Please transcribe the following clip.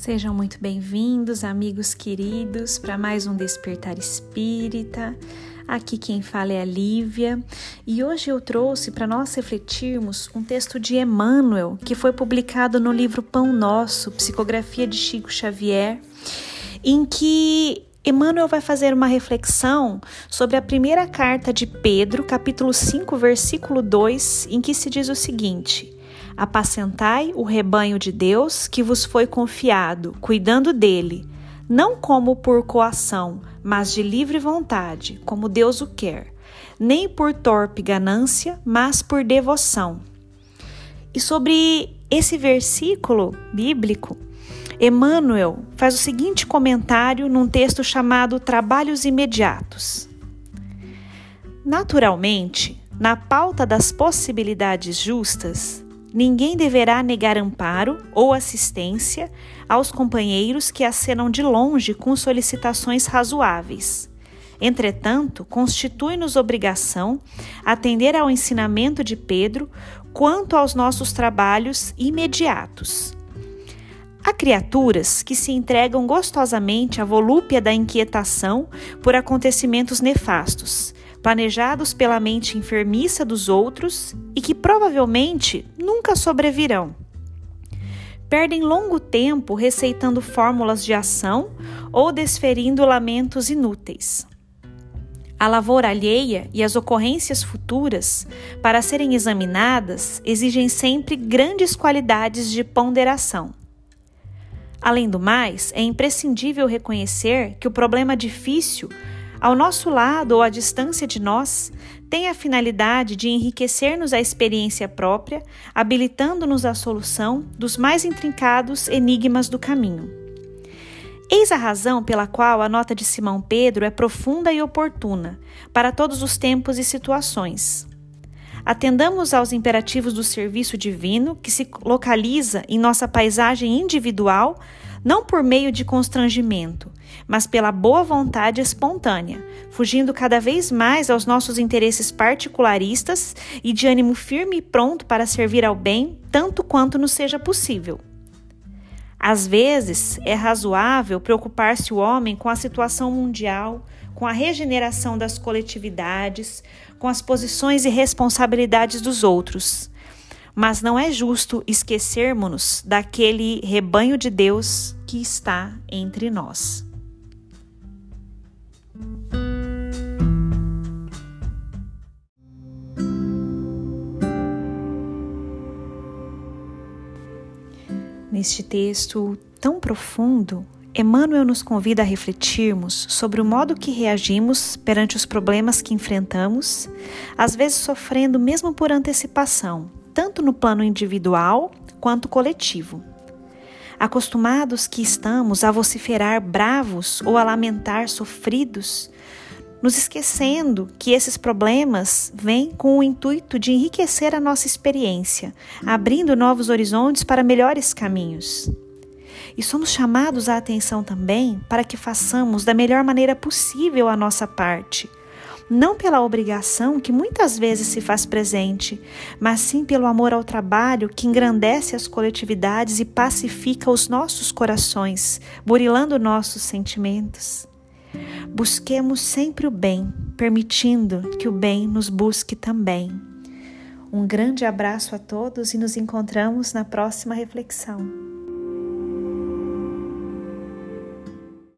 Sejam muito bem-vindos, amigos queridos, para mais um Despertar Espírita. Aqui quem fala é a Lívia e hoje eu trouxe para nós refletirmos um texto de Emmanuel que foi publicado no livro Pão Nosso, Psicografia de Chico Xavier, em que Emmanuel vai fazer uma reflexão sobre a primeira carta de Pedro, capítulo 5, versículo 2, em que se diz o seguinte: Apacentai o rebanho de Deus que vos foi confiado, cuidando dele, não como por coação, mas de livre vontade, como Deus o quer, nem por torpe ganância, mas por devoção. E sobre esse versículo bíblico, Emmanuel faz o seguinte comentário num texto chamado Trabalhos Imediatos. Naturalmente, na pauta das possibilidades justas, ninguém deverá negar amparo ou assistência aos companheiros que acenam de longe com solicitações razoáveis. Entretanto, constitui-nos obrigação atender ao ensinamento de Pedro quanto aos nossos trabalhos imediatos. Há criaturas que se entregam gostosamente à volúpia da inquietação por acontecimentos nefastos, planejados pela mente enfermiça dos outros e que provavelmente nunca sobrevirão. Perdem longo tempo receitando fórmulas de ação ou desferindo lamentos inúteis. A lavoura alheia e as ocorrências futuras, para serem examinadas, exigem sempre grandes qualidades de ponderação. Além do mais, é imprescindível reconhecer que o problema difícil ao nosso lado ou à distância de nós, tem a finalidade de enriquecer-nos a experiência própria, habilitando-nos a solução dos mais intrincados enigmas do caminho. Eis a razão pela qual a nota de Simão Pedro é profunda e oportuna para todos os tempos e situações. Atendamos aos imperativos do serviço divino que se localiza em nossa paisagem individual não por meio de constrangimento, mas pela boa vontade espontânea, fugindo cada vez mais aos nossos interesses particularistas e de ânimo firme e pronto para servir ao bem tanto quanto nos seja possível. Às vezes, é razoável preocupar-se o homem com a situação mundial, com a regeneração das coletividades, com as posições e responsabilidades dos outros mas não é justo esquecermos-nos daquele rebanho de Deus que está entre nós. Neste texto tão profundo, Emmanuel nos convida a refletirmos sobre o modo que reagimos perante os problemas que enfrentamos, às vezes sofrendo mesmo por antecipação, tanto no plano individual quanto coletivo. Acostumados que estamos a vociferar bravos ou a lamentar sofridos, nos esquecendo que esses problemas vêm com o intuito de enriquecer a nossa experiência, abrindo novos horizontes para melhores caminhos. E somos chamados à atenção também para que façamos da melhor maneira possível a nossa parte não pela obrigação que muitas vezes se faz presente, mas sim pelo amor ao trabalho que engrandece as coletividades e pacifica os nossos corações, burilando nossos sentimentos. Busquemos sempre o bem, permitindo que o bem nos busque também. Um grande abraço a todos e nos encontramos na próxima reflexão.